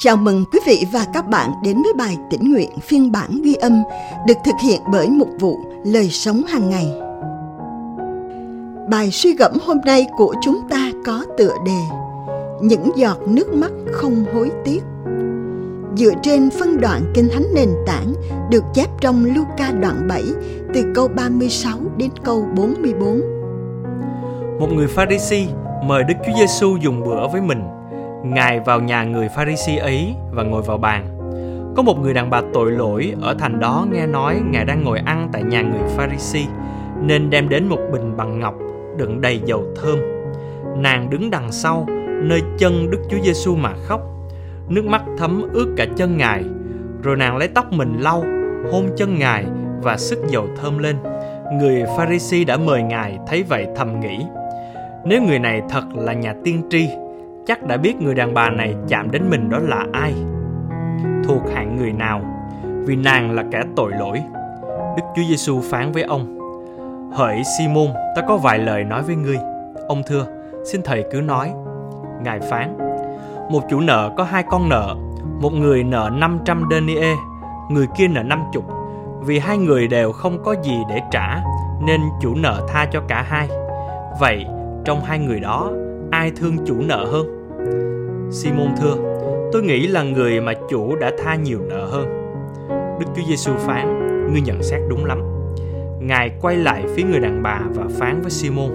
Chào mừng quý vị và các bạn đến với bài tĩnh nguyện phiên bản ghi âm được thực hiện bởi mục vụ Lời sống hàng ngày. Bài suy gẫm hôm nay của chúng ta có tựa đề Những giọt nước mắt không hối tiếc. Dựa trên phân đoạn Kinh Thánh nền tảng được chép trong Luca đoạn 7 từ câu 36 đến câu 44. Một người Pharisee mời Đức Chúa Giêsu dùng bữa với mình. Ngài vào nhà người Pharisee ấy và ngồi vào bàn. Có một người đàn bà tội lỗi ở thành đó nghe nói Ngài đang ngồi ăn tại nhà người Pharisee nên đem đến một bình bằng ngọc đựng đầy dầu thơm. Nàng đứng đằng sau nơi chân Đức Chúa Giêsu mà khóc. Nước mắt thấm ướt cả chân Ngài. Rồi nàng lấy tóc mình lau, hôn chân Ngài và sức dầu thơm lên. Người Pharisee đã mời Ngài thấy vậy thầm nghĩ nếu người này thật là nhà tiên tri, chắc đã biết người đàn bà này chạm đến mình đó là ai. Thuộc hạng người nào, vì nàng là kẻ tội lỗi. Đức Chúa Giêsu phán với ông: Hỡi Simon, ta có vài lời nói với ngươi. Ông thưa, xin thầy cứ nói. Ngài phán: Một chủ nợ có hai con nợ, một người nợ 500 denier, người kia nợ 50. Vì hai người đều không có gì để trả, nên chủ nợ tha cho cả hai. Vậy, trong hai người đó ai thương chủ nợ hơn simon thưa, tôi nghĩ là người mà chủ đã tha nhiều nợ hơn. Đức chúa giêsu phán, ngươi nhận xét đúng lắm. Ngài quay lại phía người đàn bà và phán với simon,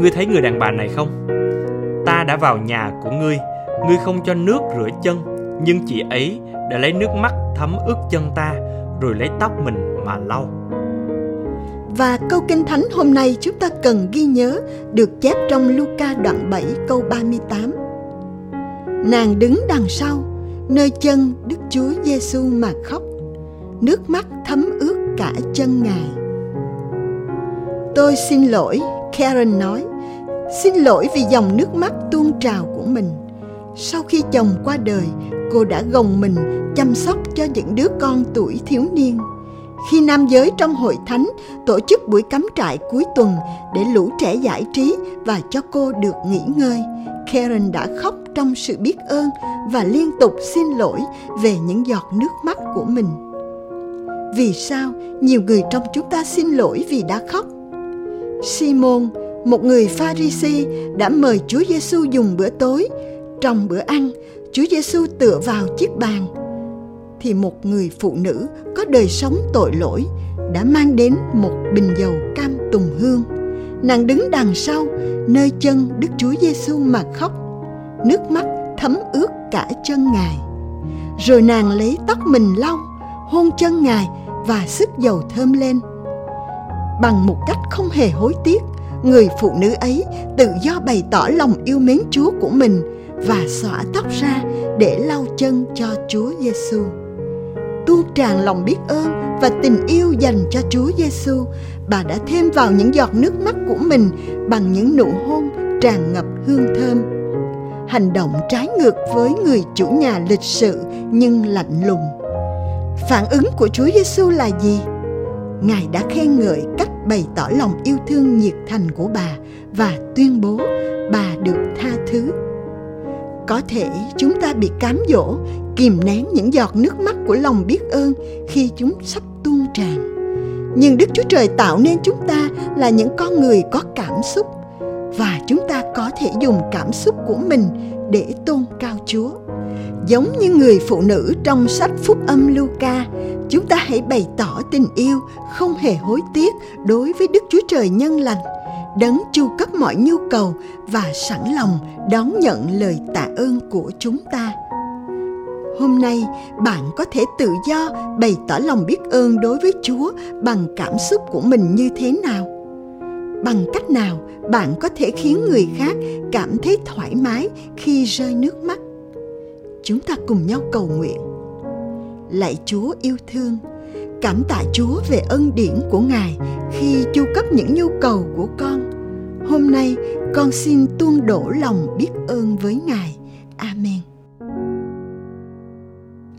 ngươi thấy người đàn bà này không? Ta đã vào nhà của ngươi ngươi không cho nước rửa chân, nhưng chị ấy đã lấy nước mắt thấm ướt chân ta, rồi lấy tóc mình mà lau và câu kinh thánh hôm nay chúng ta cần ghi nhớ được chép trong Luca đoạn 7 câu 38. Nàng đứng đằng sau, nơi chân Đức Chúa Giêsu mà khóc, nước mắt thấm ướt cả chân Ngài. Tôi xin lỗi, Karen nói, xin lỗi vì dòng nước mắt tuôn trào của mình. Sau khi chồng qua đời, cô đã gồng mình chăm sóc cho những đứa con tuổi thiếu niên khi nam giới trong hội thánh tổ chức buổi cắm trại cuối tuần để lũ trẻ giải trí và cho cô được nghỉ ngơi, Karen đã khóc trong sự biết ơn và liên tục xin lỗi về những giọt nước mắt của mình. Vì sao nhiều người trong chúng ta xin lỗi vì đã khóc? Simon, một người Pharisee đã mời Chúa Giêsu dùng bữa tối. Trong bữa ăn, Chúa Giêsu tựa vào chiếc bàn thì một người phụ nữ có đời sống tội lỗi đã mang đến một bình dầu cam tùng hương. Nàng đứng đằng sau, nơi chân Đức Chúa Giêsu mà khóc, nước mắt thấm ướt cả chân Ngài. Rồi nàng lấy tóc mình lau, hôn chân Ngài và sức dầu thơm lên. Bằng một cách không hề hối tiếc, người phụ nữ ấy tự do bày tỏ lòng yêu mến Chúa của mình và xõa tóc ra để lau chân cho Chúa Giêsu tuôn tràn lòng biết ơn và tình yêu dành cho Chúa Giêsu, bà đã thêm vào những giọt nước mắt của mình bằng những nụ hôn tràn ngập hương thơm. Hành động trái ngược với người chủ nhà lịch sự nhưng lạnh lùng. Phản ứng của Chúa Giêsu là gì? Ngài đã khen ngợi cách bày tỏ lòng yêu thương nhiệt thành của bà và tuyên bố bà được tha thứ có thể chúng ta bị cám dỗ kìm nén những giọt nước mắt của lòng biết ơn khi chúng sắp tuôn tràn nhưng đức chúa trời tạo nên chúng ta là những con người có cảm xúc và chúng ta có thể dùng cảm xúc của mình để tôn cao chúa. Giống như người phụ nữ trong sách phúc âm Luca, chúng ta hãy bày tỏ tình yêu không hề hối tiếc đối với Đức Chúa Trời nhân lành đấng chu cấp mọi nhu cầu và sẵn lòng đón nhận lời tạ ơn của chúng ta hôm nay, bạn có thể tự do bày tỏ lòng biết ơn đối với chúa bằng cảm xúc của mình như thế nào bằng cách nào bạn có thể khiến người khác cảm thấy thoải mái khi rơi nước mắt chúng ta cùng nhau cầu nguyện lạy chúa yêu thương, cảm tạ Chúa về ân điển của Ngài khi chu cấp những nhu cầu của con. Hôm nay, con xin tuôn đổ lòng biết ơn với Ngài. Amen.